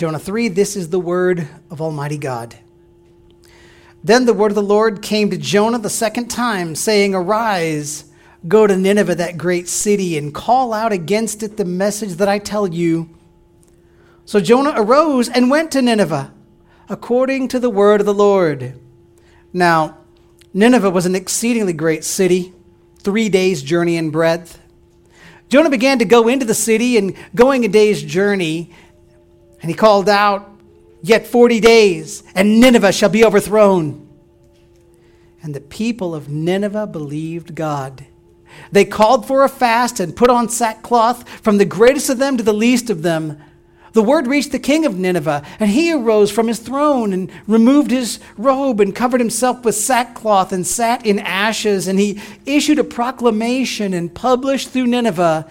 Jonah 3 This is the word of Almighty God. Then the word of the Lord came to Jonah the second time, saying, Arise, go to Nineveh, that great city, and call out against it the message that I tell you. So Jonah arose and went to Nineveh, according to the word of the Lord. Now, Nineveh was an exceedingly great city, three days' journey in breadth. Jonah began to go into the city, and going a day's journey, and he called out, Yet forty days, and Nineveh shall be overthrown. And the people of Nineveh believed God. They called for a fast and put on sackcloth, from the greatest of them to the least of them. The word reached the king of Nineveh, and he arose from his throne and removed his robe and covered himself with sackcloth and sat in ashes. And he issued a proclamation and published through Nineveh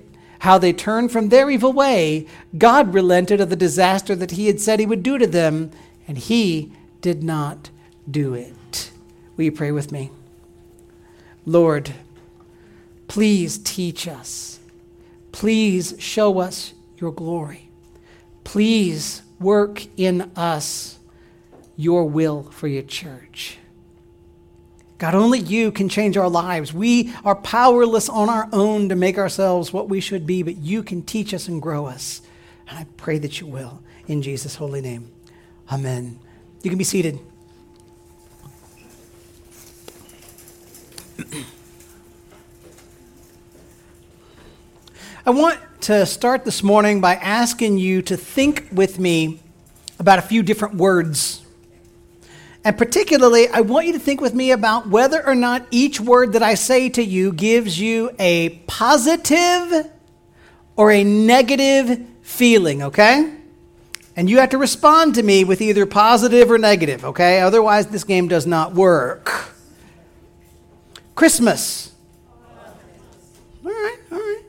how they turned from their evil way, God relented of the disaster that he had said he would do to them, and he did not do it. Will you pray with me? Lord, Please teach us. Please show us your glory. Please work in us your will for your church. God, only you can change our lives. We are powerless on our own to make ourselves what we should be, but you can teach us and grow us. And I pray that you will. In Jesus' holy name. Amen. You can be seated. I want to start this morning by asking you to think with me about a few different words. And particularly, I want you to think with me about whether or not each word that I say to you gives you a positive or a negative feeling, okay? And you have to respond to me with either positive or negative, okay? Otherwise, this game does not work. Christmas. All right, all right.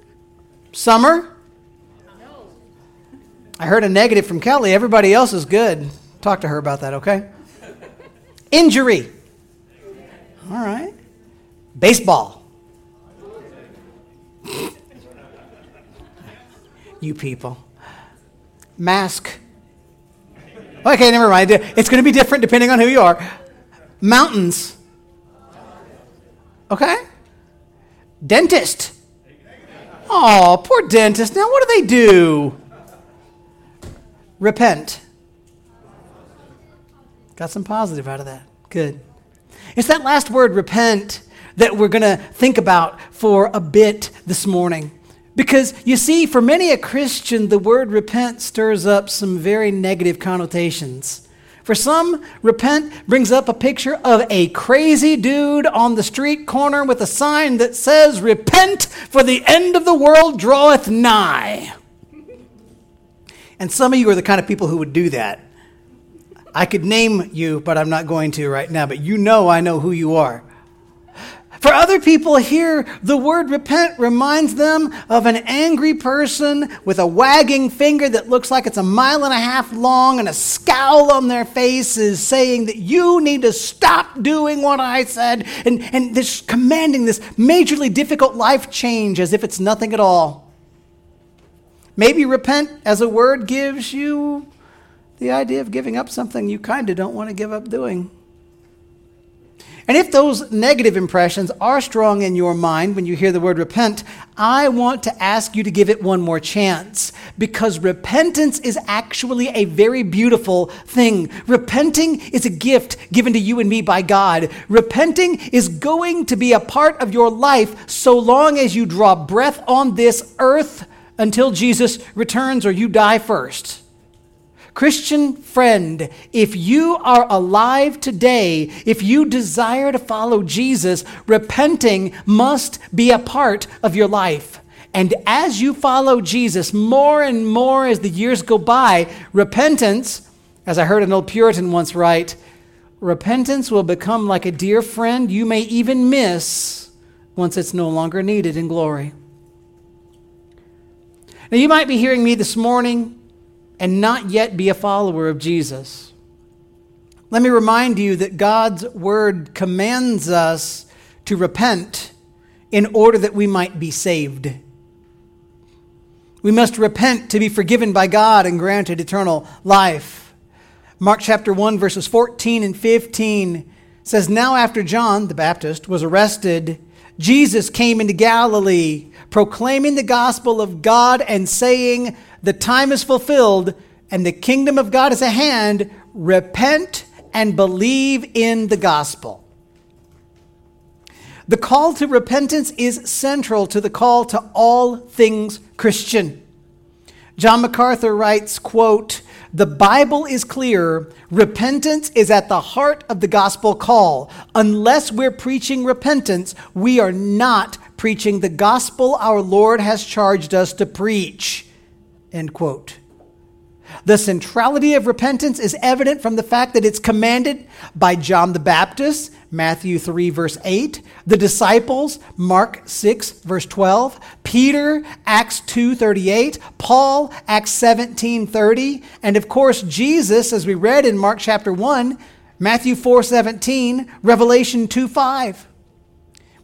Summer? I heard a negative from Kelly. Everybody else is good. Talk to her about that, okay? Injury. All right. Baseball. you people. Mask. Okay, never mind. It's going to be different depending on who you are. Mountains. Okay? Dentist. Oh, poor dentist. Now, what do they do? Repent. Got some positive out of that. Good. It's that last word, repent, that we're going to think about for a bit this morning. Because you see, for many a Christian, the word repent stirs up some very negative connotations. For some, repent brings up a picture of a crazy dude on the street corner with a sign that says, Repent, for the end of the world draweth nigh. And some of you are the kind of people who would do that. I could name you, but I'm not going to right now, but you know I know who you are. For other people here, the word repent reminds them of an angry person with a wagging finger that looks like it's a mile and a half long and a scowl on their faces saying that you need to stop doing what I said and, and this commanding this majorly difficult life change as if it's nothing at all. Maybe repent as a word gives you the idea of giving up something you kind of don't want to give up doing. And if those negative impressions are strong in your mind when you hear the word repent, I want to ask you to give it one more chance because repentance is actually a very beautiful thing. Repenting is a gift given to you and me by God. Repenting is going to be a part of your life so long as you draw breath on this earth until Jesus returns or you die first. Christian friend, if you are alive today, if you desire to follow Jesus, repenting must be a part of your life. And as you follow Jesus more and more as the years go by, repentance As I heard an old Puritan once write, repentance will become like a dear friend you may even miss once it's no longer needed in glory. Now, you might be hearing me this morning and not yet be a follower of Jesus. Let me remind you that God's word commands us to repent in order that we might be saved. We must repent to be forgiven by God and granted eternal life. Mark chapter 1, verses 14 and 15 says, Now after John the Baptist was arrested, Jesus came into Galilee, proclaiming the gospel of God and saying, The time is fulfilled and the kingdom of God is at hand. Repent and believe in the gospel. The call to repentance is central to the call to all things Christian. John MacArthur writes, quote, the Bible is clear. Repentance is at the heart of the gospel call. Unless we're preaching repentance, we are not preaching the gospel our Lord has charged us to preach. End quote. The centrality of repentance is evident from the fact that it's commanded by John the Baptist, Matthew 3, verse 8, the disciples, Mark 6, verse 12, Peter, Acts 2, 38, Paul, Acts 17, 30, and of course, Jesus, as we read in Mark chapter 1, Matthew 4, 17, Revelation 2, 5.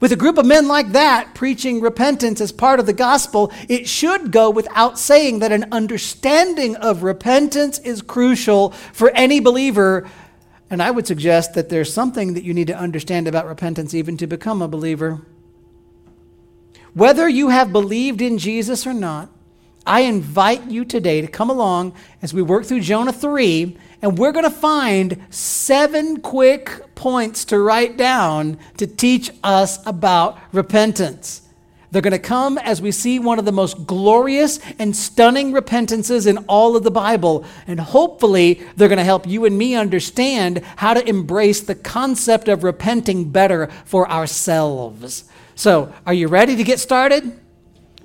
With a group of men like that preaching repentance as part of the gospel, it should go without saying that an understanding of repentance is crucial for any believer. And I would suggest that there's something that you need to understand about repentance even to become a believer. Whether you have believed in Jesus or not, I invite you today to come along as we work through Jonah 3 and we're going to find seven quick points to write down to teach us about repentance. They're going to come as we see one of the most glorious and stunning repentances in all of the Bible. And hopefully, they're going to help you and me understand how to embrace the concept of repenting better for ourselves. So, are you ready to get started?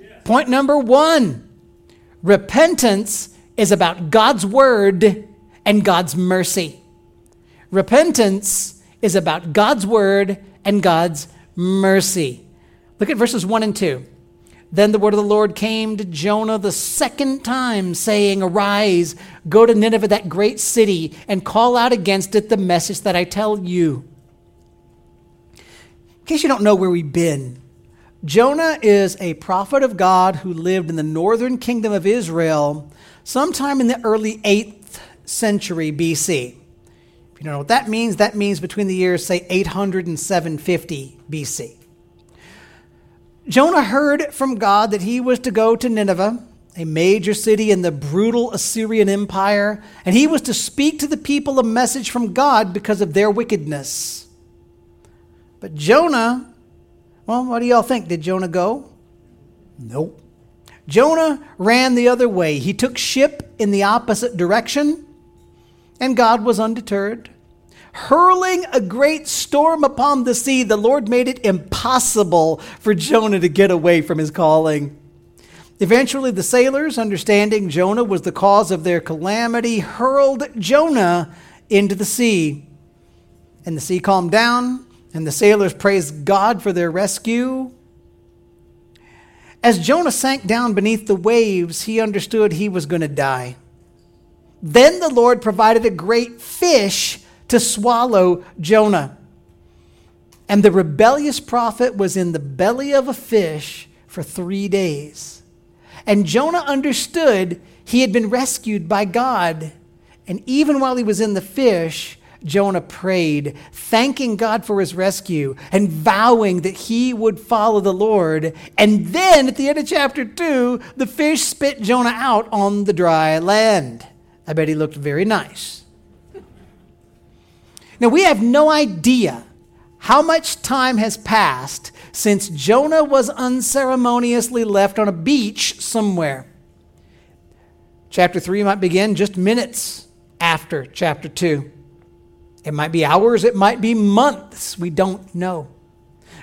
Yes. Point number one repentance is about God's word and God's mercy. Repentance is about God's word and God's mercy. Look at verses 1 and 2. Then the word of the Lord came to Jonah the second time, saying, Arise, go to Nineveh, that great city, and call out against it the message that I tell you. In case you don't know where we've been, Jonah is a prophet of God who lived in the northern kingdom of Israel sometime in the early 8th century BC. If you don't know what that means, that means between the years, say, 800 and 750 BC. Jonah heard from God that he was to go to Nineveh, a major city in the brutal Assyrian Empire, and he was to speak to the people a message from God because of their wickedness. But Jonah, well, what do y'all think? Did Jonah go? Nope. Jonah ran the other way. He took ship in the opposite direction and God was undeterred. Hurling a great storm upon the sea, the Lord made it impossible for Jonah to get away from his calling. Eventually, the sailors, understanding Jonah was the cause of their calamity, hurled Jonah into the sea. And the sea calmed down, and the sailors praised God for their rescue. As Jonah sank down beneath the waves, he understood he was going to die. Then the Lord provided a great fish to swallow Jonah. And the rebellious prophet was in the belly of a fish for three days. And Jonah understood he had been rescued by God. And even while he was in the fish, Jonah prayed, thanking God for his rescue and vowing that he would follow the Lord. And then at the end of chapter 2, the fish spit Jonah out on the dry land. I bet he looked very nice. Now, we have no idea how much time has passed since Jonah was unceremoniously left on a beach somewhere. Chapter 3 might begin just minutes after chapter 2. It might be hours, it might be months, we don't know.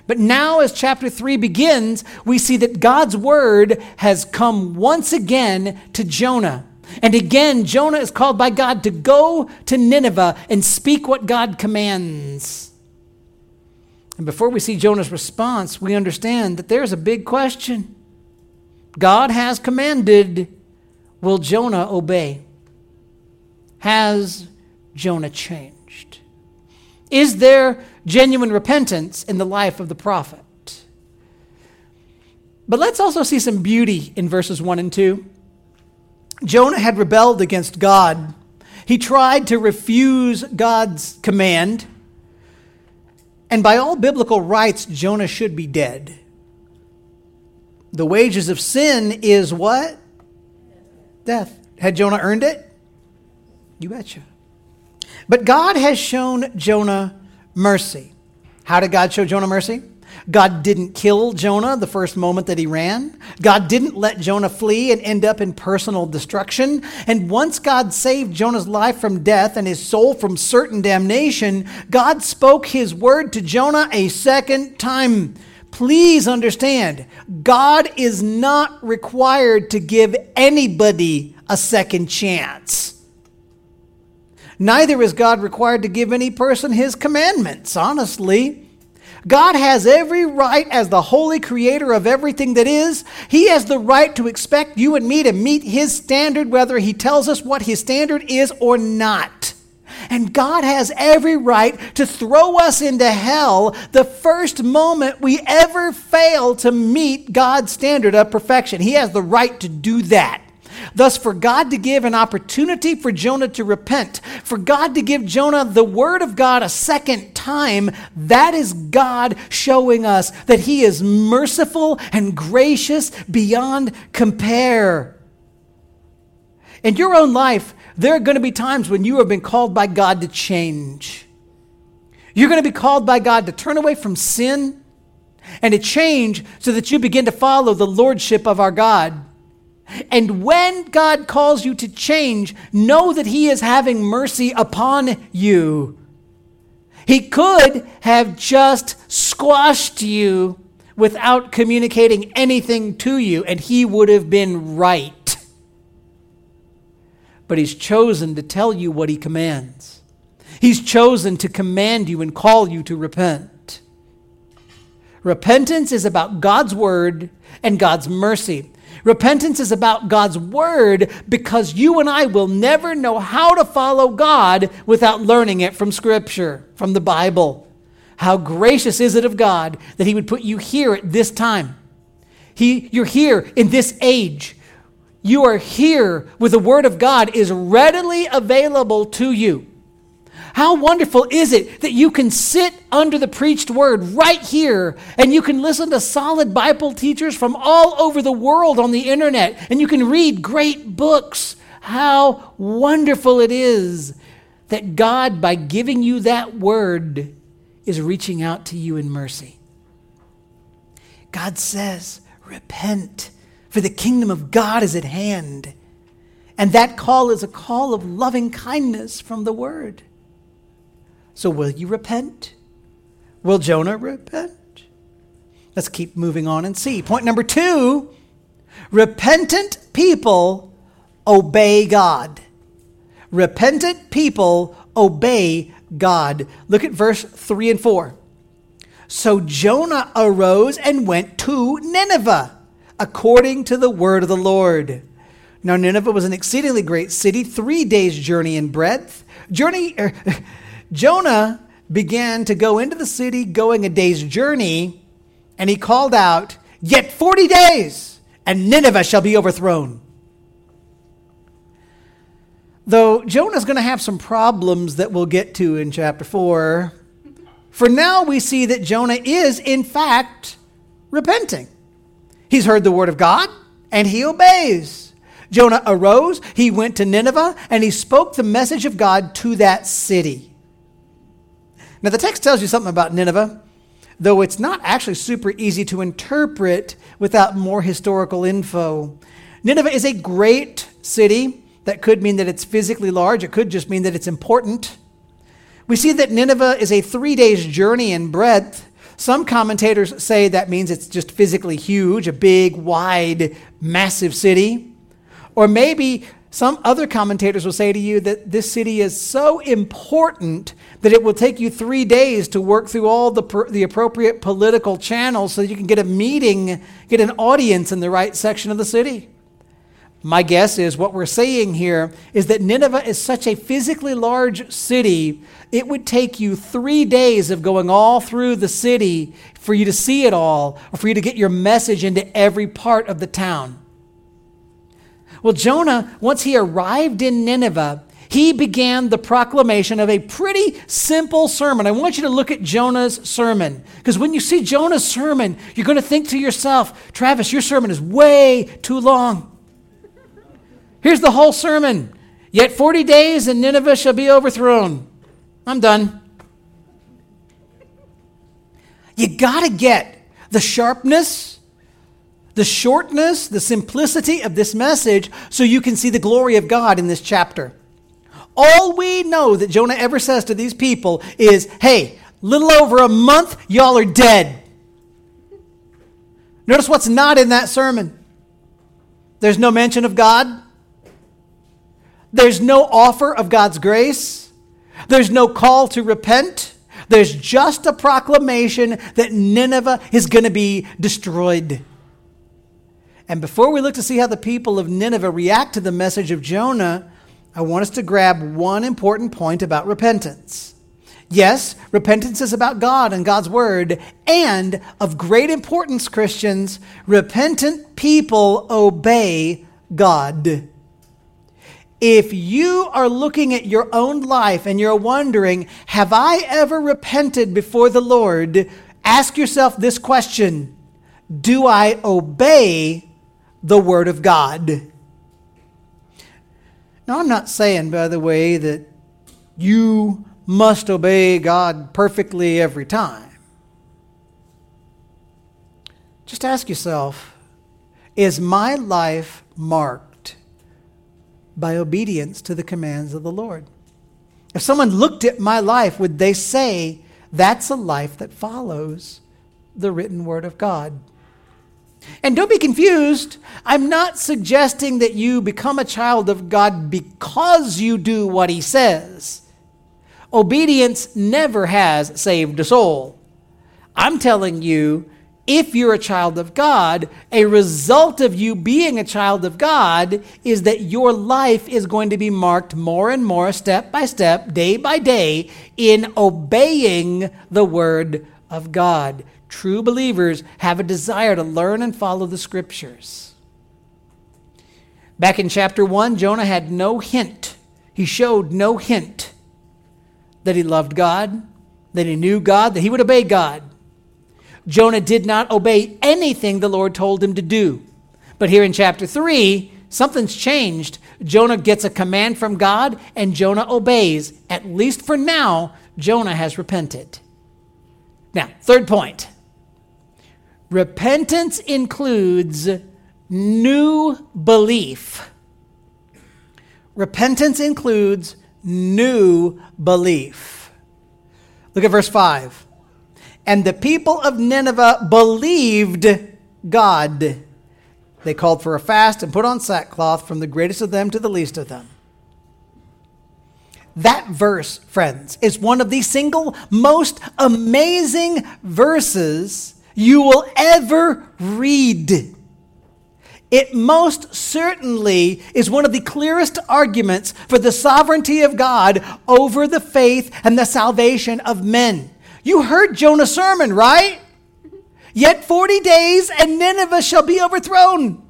But now, as chapter 3 begins, we see that God's word has come once again to Jonah And again, Jonah is called by God to go to Nineveh and speak what God commands. And before we see Jonah's response, we understand that there's a big question. God has commanded, will Jonah obey? Has Jonah changed? Is there genuine repentance in the life of the prophet? But let's also see some beauty in verses 1 and 2. Jonah had rebelled against God. He tried to refuse God's command. And by all biblical rights, Jonah should be dead. The wages of sin is what? Death. Had Jonah earned it? You betcha. But God has shown Jonah mercy. How did God show Jonah mercy? God didn't kill Jonah the first moment that he ran. God didn't let Jonah flee and end up in personal destruction. And once God saved Jonah's life from death and his soul from certain damnation, God spoke his word to Jonah a second time. Please understand, God is not required to give anybody a second chance. Neither is God required to give any person his commandments, honestly. God has every right as the holy creator of everything that is. He has the right to expect you and me to meet his standard, whether he tells us what his standard is or not. And God has every right to throw us into hell the first moment we ever fail to meet God's standard of perfection. He has the right to do that. Thus, for God to give an opportunity for Jonah to repent, for God to give Jonah the word of God a second time, that is God showing us that He is merciful and gracious beyond compare. In your own life, there are going to be times when you have been called by God to change. You're going to be called by God to turn away from sin and to change so that you begin to follow the lordship of our God. And when God calls you to change, know that He is having mercy upon you. He could have just squashed you without communicating anything to you, and He would have been right. But He's chosen to tell you what He commands. He's chosen to command you and call you to repent. Repentance is about God's word and God's mercy. Repentance is about God's word because you and I will never know how to follow God without learning it from Scripture, from the Bible. How gracious is it of God that He would put you here at this time? He, you're here in this age. You are here with the Word of God is readily available to you. How wonderful is it that you can sit under the preached word right here and you can listen to solid Bible teachers from all over the world on the internet and you can read great books. How wonderful it is that God, by giving you that word, is reaching out to you in mercy. God says, Repent, for the kingdom of God is at hand. And that call is a call of loving kindness from the word. So, will you repent? Will Jonah repent? Let's keep moving on and see. Point number two repentant people obey God. Repentant people obey God. Look at verse 3 and 4. So Jonah arose and went to Nineveh, according to the word of the Lord. Now, Nineveh was an exceedingly great city, three days' journey in breadth. Journey. Er, Jonah began to go into the city, going a day's journey, and he called out, Yet 40 days, and Nineveh shall be overthrown. Though Jonah's going to have some problems that we'll get to in chapter 4, for now we see that Jonah is, in fact, repenting. He's heard the word of God, and he obeys. Jonah arose, he went to Nineveh, and he spoke the message of God to that city. Now, the text tells you something about Nineveh, though it's not actually super easy to interpret without more historical info. Nineveh is a great city. That could mean that it's physically large, it could just mean that it's important. We see that Nineveh is a three days journey in breadth. Some commentators say that means it's just physically huge, a big, wide, massive city. Or maybe Some other commentators will say to you that this city is so important that it will take you three days to work through all the, the appropriate political channels so that you can get a meeting, get an audience in the right section of the city. My guess is what we're saying here is that Nineveh is such a physically large city, it would take you three days of going all through the city for you to see it all, or for you to get your message into every part of the town. Well, Jonah, once he arrived in Nineveh, he began the proclamation of a pretty simple sermon. I want you to look at Jonah's sermon. Because when you see Jonah's sermon, you're going to think to yourself, Travis, your sermon is way too long. Here's the whole sermon. Yet 40 days and Nineveh shall be overthrown. I'm done. You got to get the sharpness, the shortness, the simplicity of this message so you can see the glory of God in this chapter. All we know that Jonah ever says to these people is, hey, little over a month, y'all are dead. Notice what's not in that sermon. There's no mention of God. There's no offer of God's grace. There's no call to repent. There's just a proclamation that Nineveh is going to be destroyed. And before we look to see how the people of Nineveh react to the message of Jonah, I want us to grab one important point about repentance. Yes, repentance is about God and God's word, and of great importance, Christians, repentant people obey God. If you are looking at your own life and you're wondering, have I ever repented before the Lord? Ask yourself this question Do I obey the Word of God? Now, I'm not saying, by the way, that you must obey God perfectly every time. Just ask yourself Is my life marked? by obedience to the commands of the Lord. If someone looked at my life, would they say, that's a life that follows the written word of God? And don't be confused. I'm not suggesting that you become a child of God because you do what he says. Obedience never has saved a soul. I'm telling you if you're a child of God, a result of you being a child of God is that your life is going to be marked more and more, step by step, day by day, in obeying the Word of God. True believers have a desire to learn and follow the Scriptures. Back in chapter 1, Jonah had no hint, he showed no hint that he loved God, that he knew God, that he would obey God. Jonah did not obey anything the Lord told him to do. But here in chapter 3, something's changed. Jonah gets a command from God, and Jonah obeys. At least for now, Jonah has repented. Now, third point repentance includes new belief. Repentance includes new belief. Look at verse 5. And the people of Nineveh believed God. They called for a fast and put on sackcloth from the greatest of them to the least of them. That verse, friends, is one of the single most amazing verses you will ever read. It most certainly is one of the clearest arguments for the sovereignty of God over the faith and the salvation of men. You heard Jonah's sermon, right? Yet 40 days and Nineveh shall be overthrown.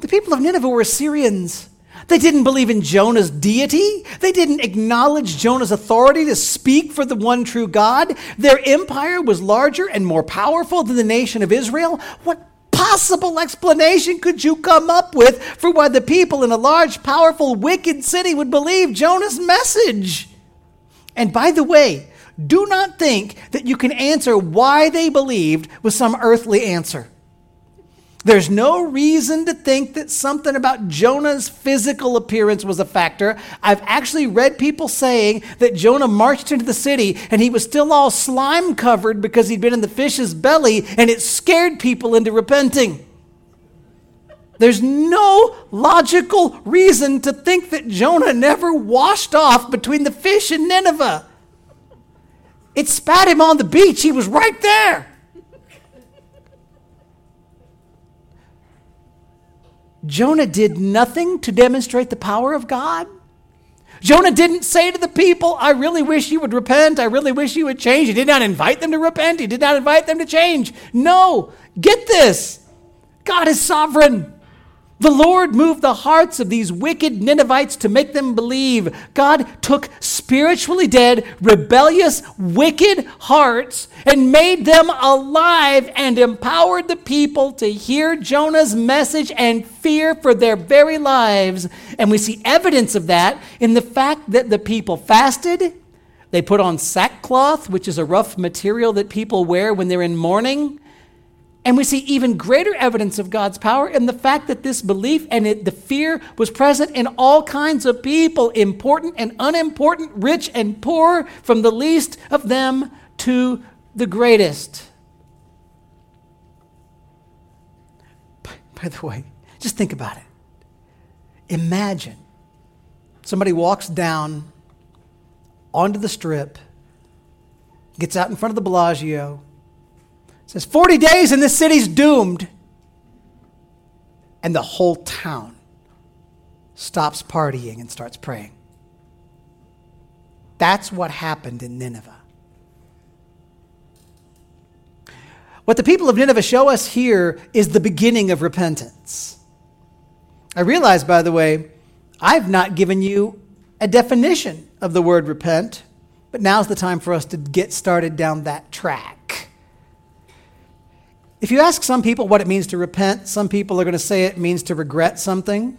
The people of Nineveh were Assyrians. They didn't believe in Jonah's deity. They didn't acknowledge Jonah's authority to speak for the one true God. Their empire was larger and more powerful than the nation of Israel. What possible explanation could you come up with for why the people in a large, powerful, wicked city would believe Jonah's message? And by the way, do not think that you can answer why they believed with some earthly answer. There's no reason to think that something about Jonah's physical appearance was a factor. I've actually read people saying that Jonah marched into the city and he was still all slime covered because he'd been in the fish's belly and it scared people into repenting. There's no logical reason to think that Jonah never washed off between the fish and Nineveh. It spat him on the beach. He was right there. Jonah did nothing to demonstrate the power of God. Jonah didn't say to the people, I really wish you would repent. I really wish you would change. He did not invite them to repent. He did not invite them to change. No, get this God is sovereign. The Lord moved the hearts of these wicked Ninevites to make them believe. God took spiritually dead, rebellious, wicked hearts and made them alive and empowered the people to hear Jonah's message and fear for their very lives. And we see evidence of that in the fact that the people fasted. They put on sackcloth, which is a rough material that people wear when they're in mourning. And we see even greater evidence of God's power in the fact that this belief and it, the fear was present in all kinds of people, important and unimportant, rich and poor, from the least of them to the greatest. By, by the way, just think about it. Imagine somebody walks down onto the strip, gets out in front of the Bellagio, says 40 days and this city's doomed. And the whole town stops partying and starts praying. That's what happened in Nineveh. What the people of Nineveh show us here is the beginning of repentance. I realize, by the way, I've not given you a definition of the word repent, but now's the time for us to get started down that track. If you ask some people what it means to repent, some people are going to say it means to regret something.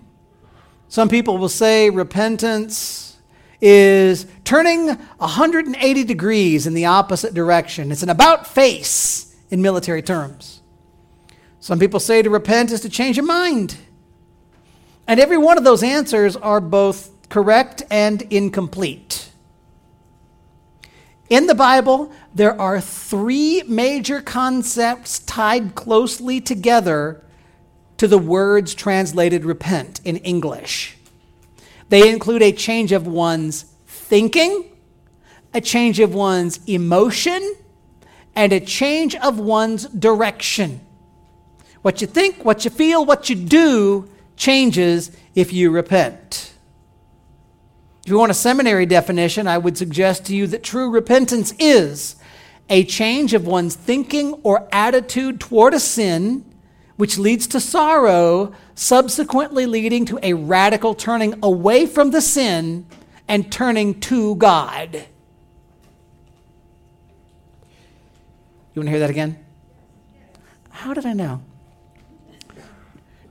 Some people will say repentance is turning 180 degrees in the opposite direction. It's an about face in military terms. Some people say to repent is to change your mind. And every one of those answers are both correct and incomplete. In the Bible, there are three major concepts tied closely together to the words translated repent in English. They include a change of one's thinking, a change of one's emotion, and a change of one's direction. What you think, what you feel, what you do changes if you repent. If you want a seminary definition, I would suggest to you that true repentance is a change of one's thinking or attitude toward a sin, which leads to sorrow, subsequently leading to a radical turning away from the sin and turning to God. You want to hear that again? How did I know?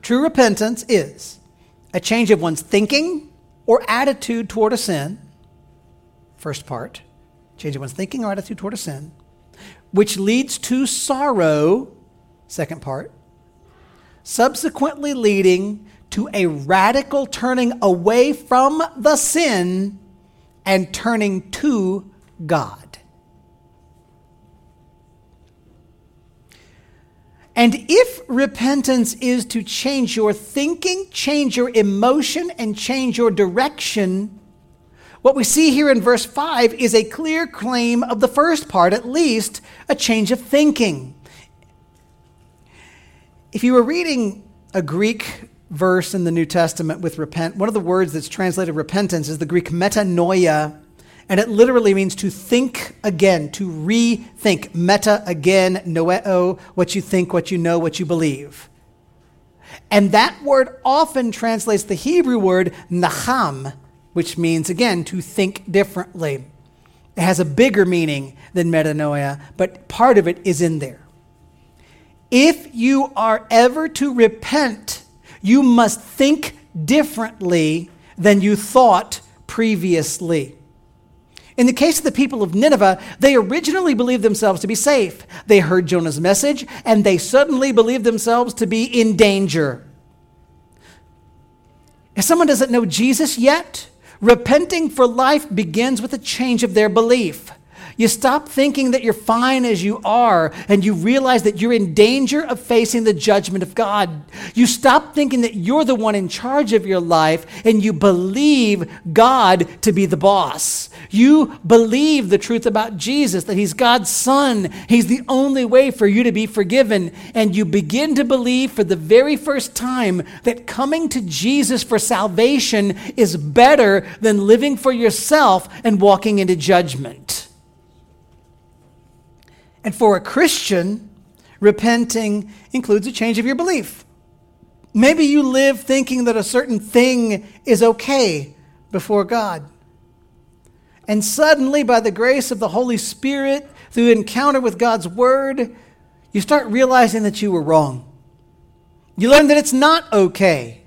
True repentance is a change of one's thinking, or attitude toward a sin, first part, change of one's thinking or attitude toward a sin, which leads to sorrow, second part, subsequently leading to a radical turning away from the sin and turning to God. And if repentance is to change your thinking, change your emotion, and change your direction, what we see here in verse 5 is a clear claim of the first part, at least a change of thinking. If you were reading a Greek verse in the New Testament with repent, one of the words that's translated repentance is the Greek metanoia, and it literally means to think again, to rethink. Meta again, noeo, what you think, what you know, what you believe. And that word often translates the Hebrew word nacham, which means, again, to think differently. It has a bigger meaning than metanoia, but part of it is in there. If you are ever to repent, you must think differently than you thought previously. In the case of the people of Nineveh, they originally believed themselves to be safe. They heard Jonah's message and they suddenly believed themselves to be in danger. If someone doesn't know Jesus yet, repenting for life begins with a change of their belief. You stop thinking that you're fine as you are, and you realize that you're in danger of facing the judgment of God. You stop thinking that you're the one in charge of your life, and you believe God to be the boss. You believe the truth about Jesus, that He's God's Son. He's the only way for you to be forgiven. And you begin to believe for the very first time that coming to Jesus for salvation is better than living for yourself and walking into judgment. And for a Christian, repenting includes a change of your belief. Maybe you live thinking that a certain thing is okay before God. And suddenly, by the grace of the Holy Spirit, through encounter with God's Word, you start realizing that you were wrong. You learn that it's not okay.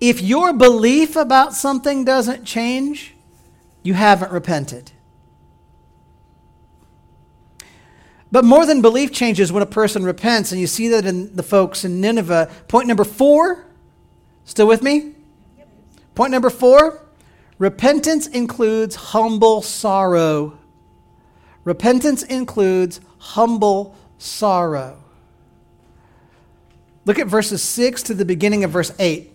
If your belief about something doesn't change, you haven't repented. But more than belief changes when a person repents, and you see that in the folks in Nineveh. Point number four, still with me? Point number four repentance includes humble sorrow. Repentance includes humble sorrow. Look at verses 6 to the beginning of verse 8.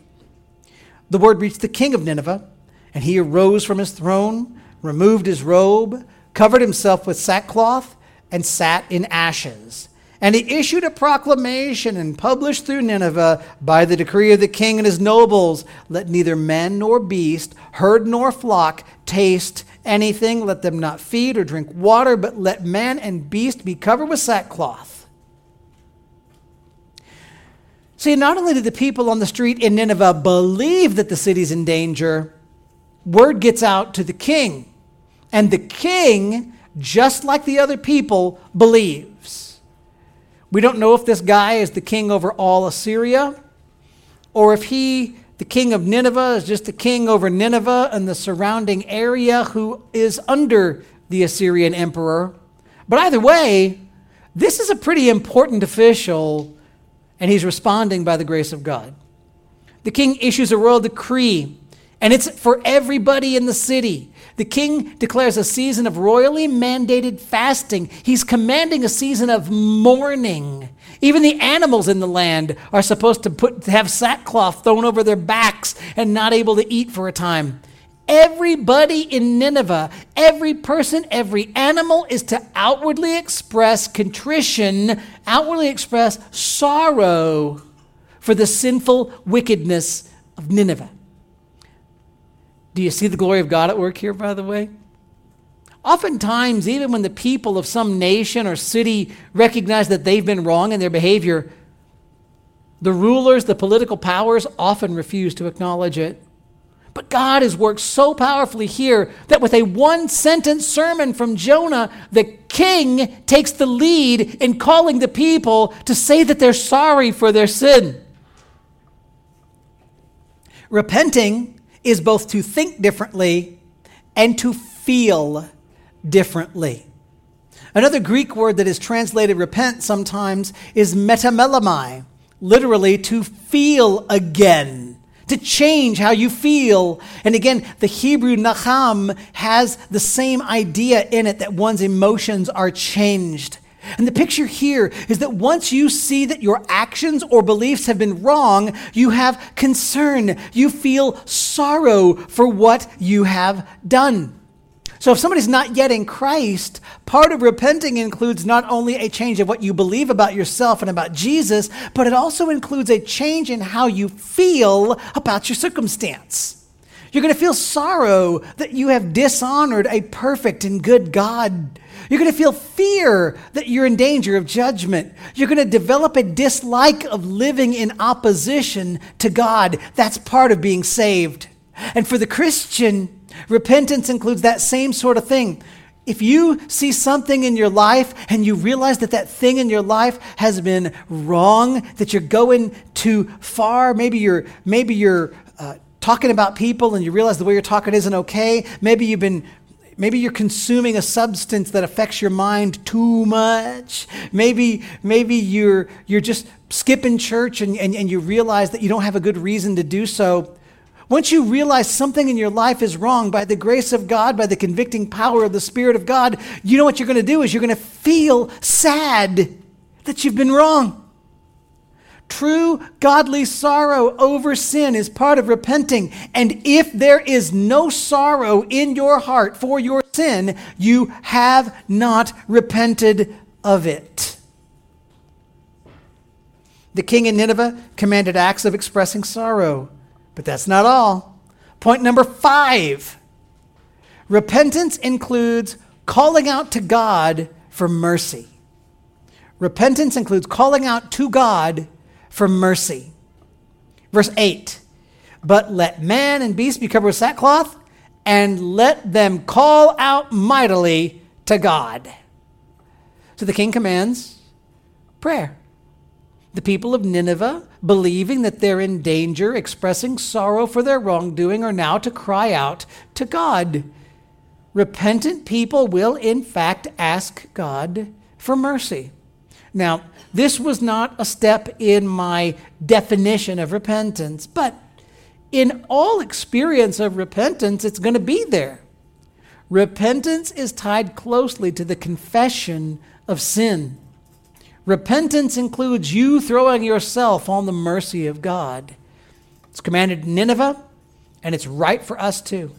The word reached the king of Nineveh, and he arose from his throne, removed his robe, covered himself with sackcloth and sat in ashes. And he issued a proclamation and published through Nineveh by the decree of the king and his nobles let neither man nor beast, herd nor flock taste anything. Let them not feed or drink water, but let man and beast be covered with sackcloth. See, not only did the people on the street in Nineveh believe that the city's in danger, word gets out to the king. And the king just like the other people, believes. We don't know if this guy is the king over all Assyria or if he, the king of Nineveh, is just the king over Nineveh and the surrounding area who is under the Assyrian emperor. But either way, this is a pretty important official, and he's responding by the grace of God. The king issues a royal decree, and it's for everybody in the city. The king declares a season of royally mandated fasting. He's commanding a season of mourning. Even the animals in the land are supposed to, put, have sackcloth thrown over their backs and not able to eat for a time. Everybody in Nineveh, every person, every animal is to outwardly express contrition, outwardly express sorrow for the sinful wickedness of Nineveh. Do you see the glory of God at work here, by the way? Oftentimes, even when the people of some nation or city recognize that they've been wrong in their behavior, the rulers, the political powers often refuse to acknowledge it. But God has worked so powerfully here that with a one sentence sermon from Jonah, the king takes the lead in calling the people to say that they're sorry for their sin. Repenting is both to think differently and to feel differently. Another Greek word that is translated repent sometimes is metamelomai, literally to feel again, to change how you feel. And again, the Hebrew nacham has the same idea in it that one's emotions are changed. And the picture here is that once you see that your actions or beliefs have been wrong, you have concern. You feel sorrow for what you have done. So, if somebody's not yet in Christ, part of repenting includes not only a change of what you believe about yourself and about Jesus, but it also includes a change in how you feel about your circumstance. You're going to feel sorrow that you have dishonored a perfect and good God. You're going to feel fear that you're in danger of judgment. You're going to develop a dislike of living in opposition to God. That's part of being saved. And for the Christian, repentance includes that same sort of thing. If you see something in your life and you realize that that thing in your life has been wrong, that you're going too far, maybe you're maybe you're uh, talking about people and you realize the way you're talking isn't okay. Maybe you've been Maybe you're consuming a substance that affects your mind too much. Maybe, maybe you're, you're just skipping church and, and, and you realize that you don't have a good reason to do so. Once you realize something in your life is wrong by the grace of God, by the convicting power of the Spirit of God, you know what you're going to do is you're going to feel sad that you've been wrong. True godly sorrow over sin is part of repenting. And if there is no sorrow in your heart for your sin, you have not repented of it. The king in Nineveh commanded acts of expressing sorrow. But that's not all. Point number five repentance includes calling out to God for mercy. Repentance includes calling out to God for mercy. Verse 8 But let man and beast be covered with sackcloth, and let them call out mightily to God. So the king commands prayer. The people of Nineveh, believing that they're in danger, expressing sorrow for their wrongdoing, are now to cry out to God. Repentant people will, in fact, ask God for mercy. Now, this was not a step in my definition of repentance, but in all experience of repentance, it's going to be there. Repentance is tied closely to the confession of sin. Repentance includes you throwing yourself on the mercy of God. It's commanded in Nineveh, and it's right for us too.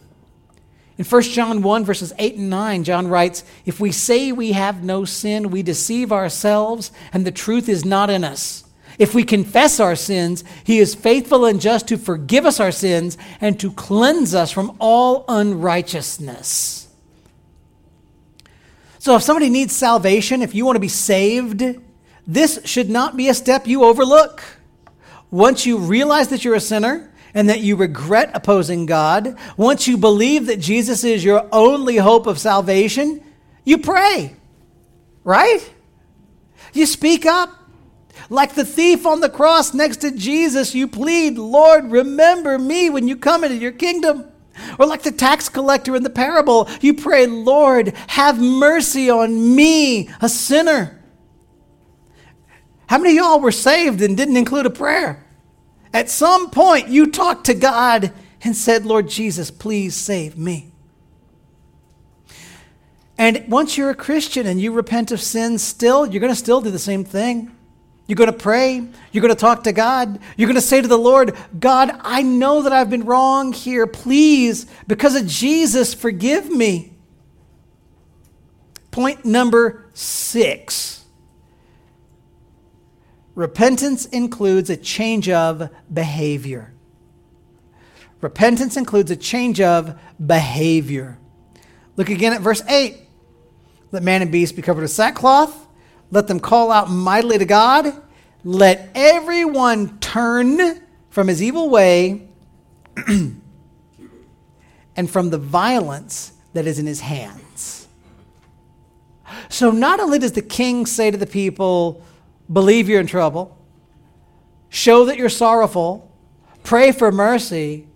In 1 John 1, verses 8 and 9, John writes, If we say we have no sin, we deceive ourselves, and the truth is not in us. If we confess our sins, he is faithful and just to forgive us our sins and to cleanse us from all unrighteousness. So, if somebody needs salvation, if you want to be saved, this should not be a step you overlook. Once you realize that you're a sinner and that you regret opposing God, once you believe that Jesus is your only hope of salvation, you pray, right? You speak up. Like the thief on the cross next to Jesus, you plead, Lord, remember me when you come into your kingdom. Or like the tax collector in the parable, you pray, Lord, have mercy on me, a sinner. How many of y'all were saved and didn't include a prayer? At some point, you talked to God and said, Lord Jesus, please save me. And once you're a Christian and you repent of sins, still, you're going to still do the same thing. You're going to pray. You're going to talk to God. You're going to say to the Lord, God, I know that I've been wrong here. Please, because of Jesus, forgive me. Point number six Repentance includes a change of behavior. Repentance includes a change of behavior. Look again at verse 8. Let man and beast be covered with sackcloth. Let them call out mightily to God. Let everyone turn from his evil way and from the violence that is in his hands. So, not only does the king say to the people, believe you're in trouble, show that you're sorrowful, pray for mercy.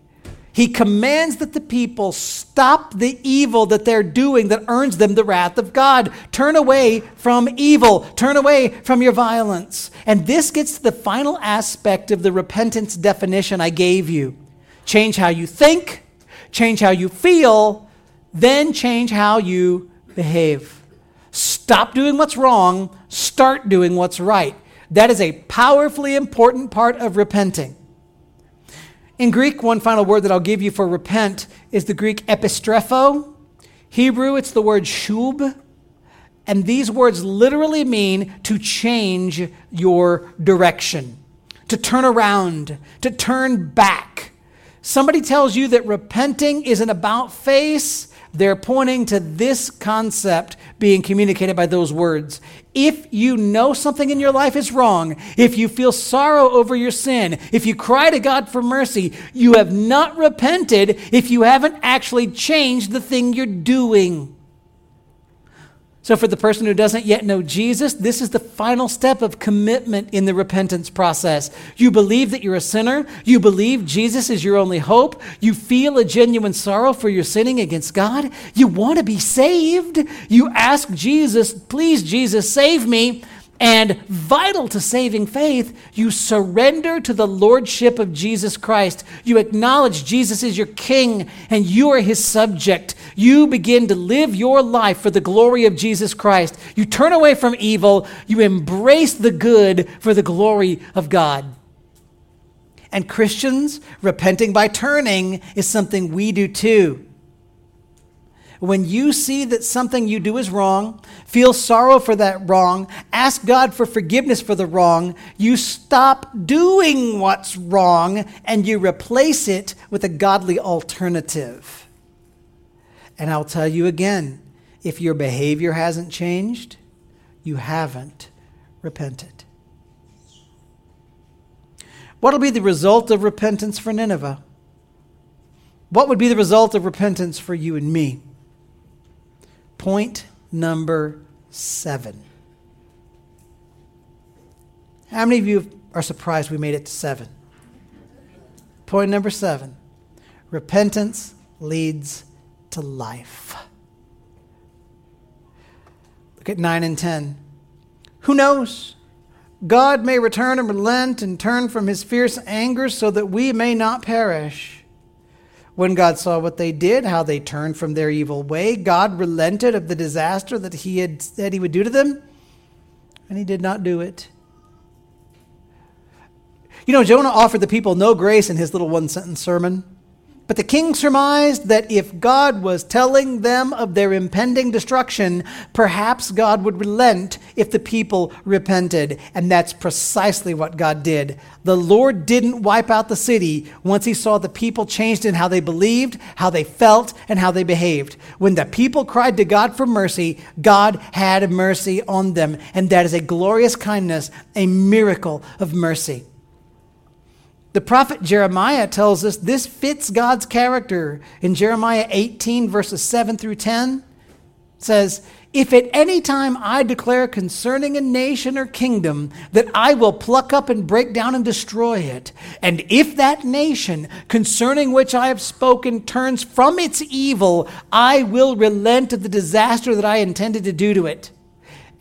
He commands that the people stop the evil that they're doing that earns them the wrath of God. Turn away from evil. Turn away from your violence. And this gets to the final aspect of the repentance definition I gave you. Change how you think, change how you feel, then change how you behave. Stop doing what's wrong, start doing what's right. That is a powerfully important part of repenting. In Greek, one final word that I'll give you for repent is the Greek epistrepho. Hebrew, it's the word shub. And these words literally mean to change your direction, to turn around, to turn back. Somebody tells you that repenting is an about face, they're pointing to this concept being communicated by those words. If you know something in your life is wrong, if you feel sorrow over your sin, if you cry to God for mercy, you have not repented if you haven't actually changed the thing you're doing. So, for the person who doesn't yet know Jesus, this is the final step of commitment in the repentance process. You believe that you're a sinner. You believe Jesus is your only hope. You feel a genuine sorrow for your sinning against God. You want to be saved. You ask Jesus, please, Jesus, save me. And vital to saving faith, you surrender to the lordship of Jesus Christ. You acknowledge Jesus is your king and you are his subject. You begin to live your life for the glory of Jesus Christ. You turn away from evil, you embrace the good for the glory of God. And Christians, repenting by turning is something we do too. When you see that something you do is wrong, feel sorrow for that wrong, ask God for forgiveness for the wrong, you stop doing what's wrong and you replace it with a godly alternative. And I'll tell you again if your behavior hasn't changed, you haven't repented. What will be the result of repentance for Nineveh? What would be the result of repentance for you and me? Point number seven. How many of you are surprised we made it to seven? Point number seven repentance leads to life. Look at 9 and 10. Who knows? God may return and relent and turn from his fierce anger so that we may not perish. When God saw what they did, how they turned from their evil way, God relented of the disaster that he had said he would do to them, and he did not do it. You know, Jonah offered the people no grace in his little one sentence sermon. But the king surmised that if God was telling them of their impending destruction, perhaps God would relent if the people repented. And that's precisely what God did. The Lord didn't wipe out the city once he saw the people changed in how they believed, how they felt, and how they behaved. When the people cried to God for mercy, God had mercy on them. And that is a glorious kindness, a miracle of mercy. The prophet Jeremiah tells us this fits God's character. In Jeremiah 18, verses 7 through 10, says, If at any time I declare concerning a nation or kingdom that I will pluck up and break down and destroy it, and if that nation concerning which I have spoken turns from its evil, I will relent of the disaster that I intended to do to it.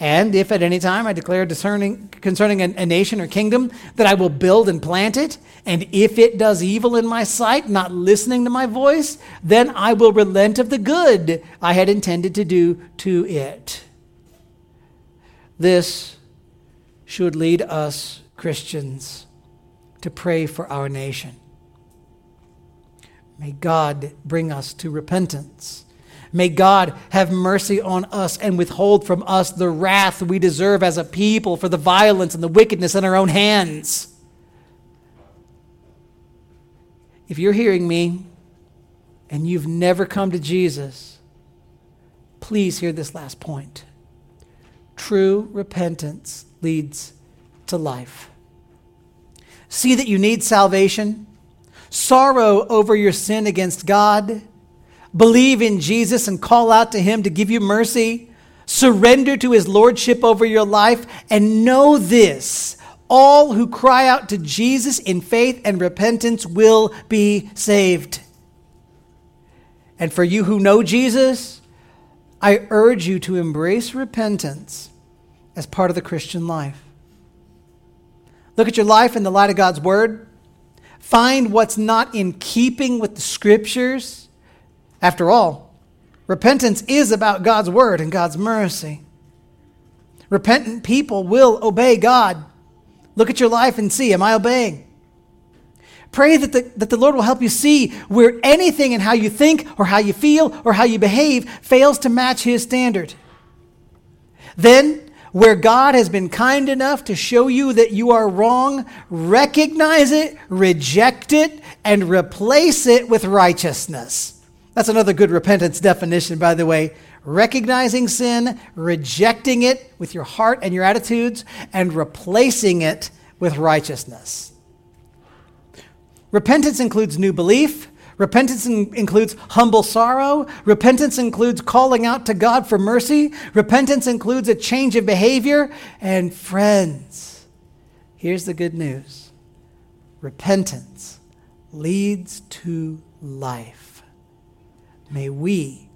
And if at any time I declare discerning, concerning a, a, nation or kingdom that I will build and plant it, and if it does evil in my sight, not listening to my voice, then I will relent of the good I had intended to do to it. This should lead us, Christians, to pray for our nation. May God bring us to repentance May God have mercy on us and withhold from us the wrath we deserve as a people for the violence and the wickedness in our own hands. If you're hearing me and you've never come to Jesus, please hear this last point. True repentance leads to life. See that you need salvation, sorrow over your sin against God Believe in Jesus and call out to Him to give you mercy. Surrender to His Lordship over your life. And know this all who cry out to Jesus in faith and repentance will be saved. And for you who know Jesus, I urge you to embrace repentance as part of the Christian life. Look at your life in the light of God's Word. Find what's not in keeping with the Scriptures after all, repentance is about God's word and God's mercy. Repentant people will obey God. Look at your life and see, am I obeying? Pray that the, that the Lord will help you see where anything in how you think or how you feel or how you behave fails to match His standard. Then, where God has been kind enough to show you that you are wrong, recognize it, reject it, and replace it with righteousness. That's another good repentance definition, by the way. Recognizing sin, rejecting it with your heart and your attitudes, and replacing it with righteousness. Repentance includes new belief. Repentance in- includes humble sorrow. Repentance includes calling out to God for mercy. Repentance includes a change of behavior. And friends, here's the good news repentance leads to life. May we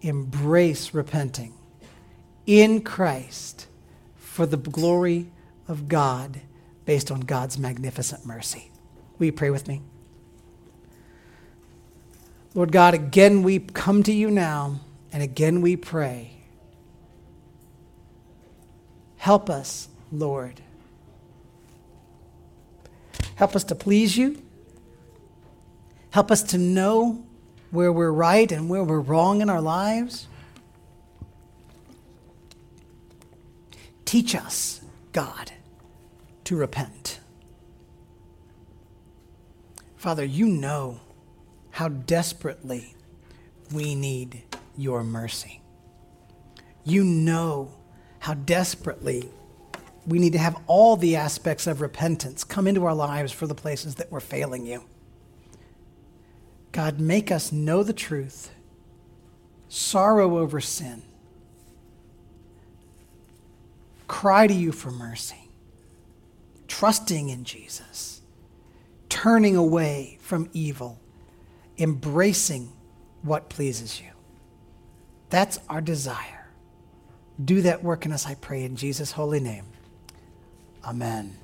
embrace repenting in Christ for the glory of God based on God's magnificent mercy. Will you pray with me? Lord God, again we come to you now, and again we pray. Help us, Lord. Help us to please you. Help us to know where we're right and where we're wrong in our lives. Teach us, God, to repent. Father, you know how desperately we need your mercy. You know how desperately we need to have all the aspects of repentance come into our lives for the places that we're failing you. God, make us know the truth, sorrow over sin, cry to you for mercy, trusting in Jesus, turning away from evil, embracing what pleases you. That's our desire. Do that work in us, I pray, in Jesus' holy name. Amen.